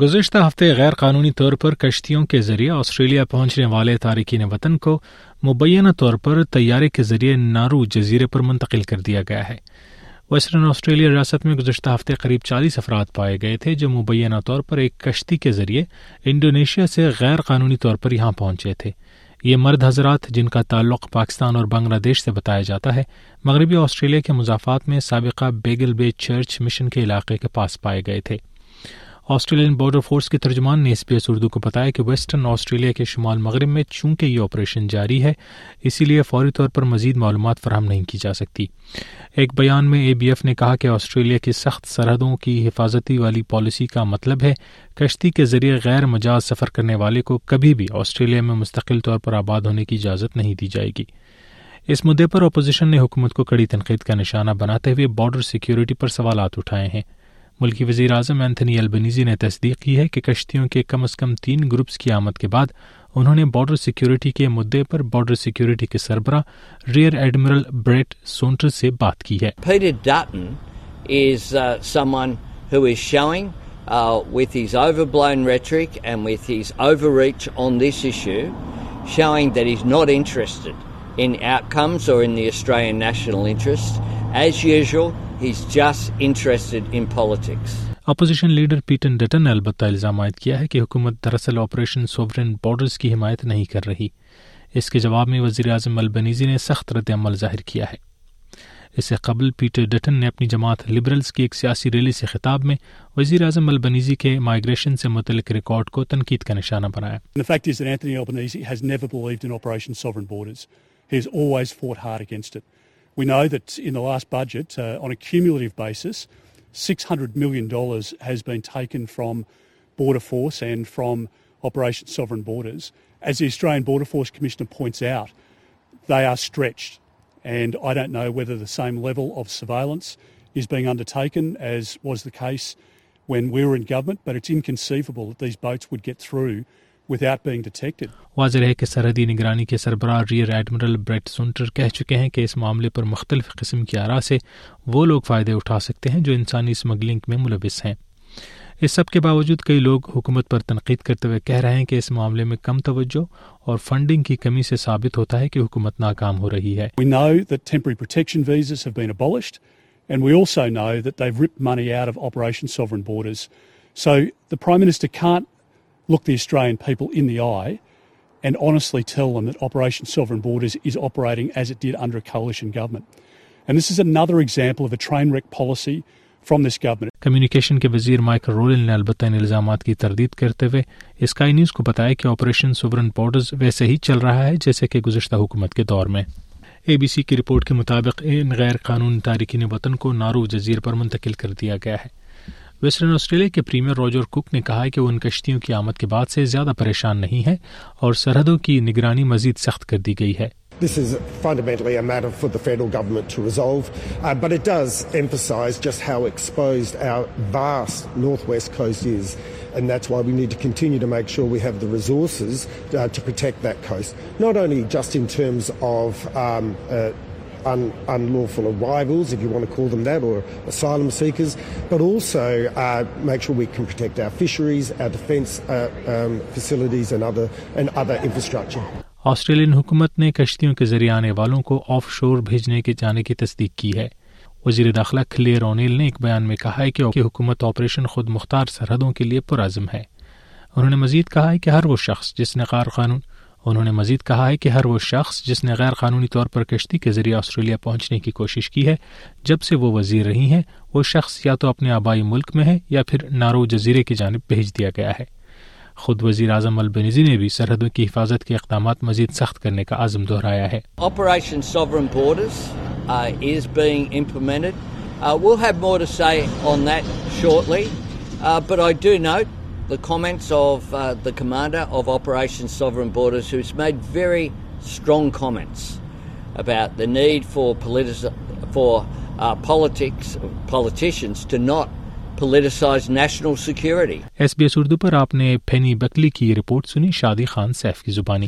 گزشتہ ہفتے غیر قانونی طور پر کشتیوں کے ذریعے آسٹریلیا پہنچنے والے تارکین وطن کو مبینہ طور پر طیارے کے ذریعے نارو جزیرے پر منتقل کر دیا گیا ہے۔ ویسٹرن آسٹریلیا ریاست میں گزشتہ ہفتے قریب چالیس افراد پائے گئے تھے جو مبینہ طور پر ایک کشتی کے ذریعے انڈونیشیا سے غیر قانونی طور پر یہاں پہنچے تھے۔ یہ مرد حضرات جن کا تعلق پاکستان اور بنگلہ دیش سے بتایا جاتا ہے، مغربی آسٹریلیا کے مضافات میں سابقہ بیگل بے چرچ مشن کے علاقے کے پاس پائے گئے تھے۔ آسٹریلین بارڈر فورس کے ترجمان نے ایس پی ایس اردو کو بتایا کہ ویسٹرن آسٹریلیا کے شمال مغرب میں چونکہ یہ آپریشن جاری ہے، اسی لیے فوری طور پر مزید معلومات فراہم نہیں کی جا سکتی۔ ایک بیان میں اے بی ایف نے کہا کہ آسٹریلیا کی سخت سرحدوں کی حفاظتی والی پالیسی کا مطلب ہے کشتی کے ذریعے غیر مجاز سفر کرنے والے کو کبھی بھی آسٹریلیا میں مستقل طور پر آباد ہونے کی اجازت نہیں دی جائے گی۔ اس مدعے پر اپوزیشن نے حکومت کو کڑی تنقید کا نشانہ بناتے ہوئے بارڈر سیکیورٹی پر سوالات اٹھائے ہیں۔ ملکی وزیر اعظم اینتھنی البنیزی نے تصدیق کی ہے کہ کشتیوں کے کم از کم تین گروپس کی آمد کے بعد انہوں نے بارڈر سیکیورٹی کے مدعے پر بارڈر سیکیورٹی کے سربراہ ریئر ایڈمرل بریٹ سونٹر سے بات کی ہے uh, uh, with his overblown rhetoric and with his overreach on this issue, showing that he's not interested in outcomes or in the Australian national interest. As usual, opposition leader Peter Dutton نے البتہ الزام عائد کیا ہے کہ حکومت دراصل operation sovereign borders کی حمایت نہیں کر رہی۔ اس کے جواب میں وزیر اعظم البنیزی نے سخت رد عمل ظاہر کیا ہے۔ اس سے قبل پیٹر ڈٹن نے اپنی جماعت لبرلز کی ایک سیاسی ریلی سے خطاب میں وزیر اعظم البنیزی کے مائگریشن سے متعلق ریکارڈ کو تنقید کا نشانہ بنایا۔ We know that in the last budget, uh, on a cumulative basis, $600 million has been taken from Border Force and from Operation Sovereign Borders. As the Australian Border Force Commissioner points out, they are stretched. And I don't know whether the same level of surveillance is being undertaken as was the case when we were in government, but it's inconceivable that these boats would get through واضح ہے کہ سرحدی نگرانی کے سربراہ rear admiral Brett Sonter کہہ چکے ہیں کہ اس معاملے پر مختلف قسم کی آرا سے وہ لوگ فائدے اٹھا سکتے ہیں جو انسانی اسمگلنگ میں ملوث ہیں۔ اس سب کے باوجود کئی لوگ حکومت پر تنقید کرتے ہوئے کہہ رہے ہیں کہ اس معاملے میں کم توجہ اور فنڈنگ کی کمی سے ثابت ہوتا ہے کہ حکومت ناکام ہو رہی ہے۔ Look the Australian people in the eye and honestly tell them that Operation Sovereign Borders is operating as it did under a coalition government. And this is another example of a train wreck policy from this government. Communication کے وزیر Michael Rollin نے البتہ ان الزامات کی تردید کرتے ہوئے sky news کو بتایا کہ آپریشن سوورن بارڈرز ویسے ہی چل رہا ہے جیسے کہ گزشتہ حکومت کے دور میں اے بی سی کی رپورٹ کے مطابق ان غیر قانون تارکین وطن کو نارو جزیر پر منتقل کر دیا گیا ہے ویسٹرن آسٹریلیا کے پریمیئر راجر کک نے کہا ہے کہ وہ ان کشتیوں کی آمد کے بعد سے زیادہ پریشان نہیں ہے اور سرحدوں کی نگرانی مزید سخت کر دی گئی ہے This is fundamentally a matter for the federal government to resolve, uh, but it does emphasise just how exposed our vast northwest coast is, and that's why we need to continue to make sure we have the resources uh, to protect that coast, not only just in terms of um, uh, un, unlawful arrivals, if you want to call them that, or asylum seekers, but also uh, make sure we can protect our fisheries, our defence uh, um, facilities and other, and other infrastructure. Australian حکومت نے کشتیوں کے ذریعے آنے والوں کو of شور بھیجنے کے جانے کی تصدیق کی ہے وزیر داخلہ کلیئر اونیل نے ایک بیان میں کہا ہے کہ حکومت آپریشن خود مختار سرحدوں کے لیے پرعزم ہے انہوں نے مزید کہا ہے کہ ہر وہ شخص جس نے قار قانون انہوں نے مزید کہا ہے کہ ہر وہ شخص جس نے غیر قانونی طور پر کشتی کے ذریعے آسٹریلیا پہنچنے کی کوشش کی ہے، جب سے وہ وزیر رہی ہیں، وہ شخص یا تو اپنے آبائی ملک میں ہے یا پھر نارو جزیرے کی جانب بھیج دیا گیا ہے۔ خود وزیر اعظم البنیزی نے بھی سرحدوں کی حفاظت کے اقدامات مزید سخت کرنے کا عزم دہرایا ہے۔ The comments of uh, the commander of Operation Sovereign Borders, who's made very strong comments about the need for politi- for uh, politics politicians to not politicize national security. S B S Urdu پر آپ نے پھینی بکلی کی report سنی شادی Khan safe کی زبانی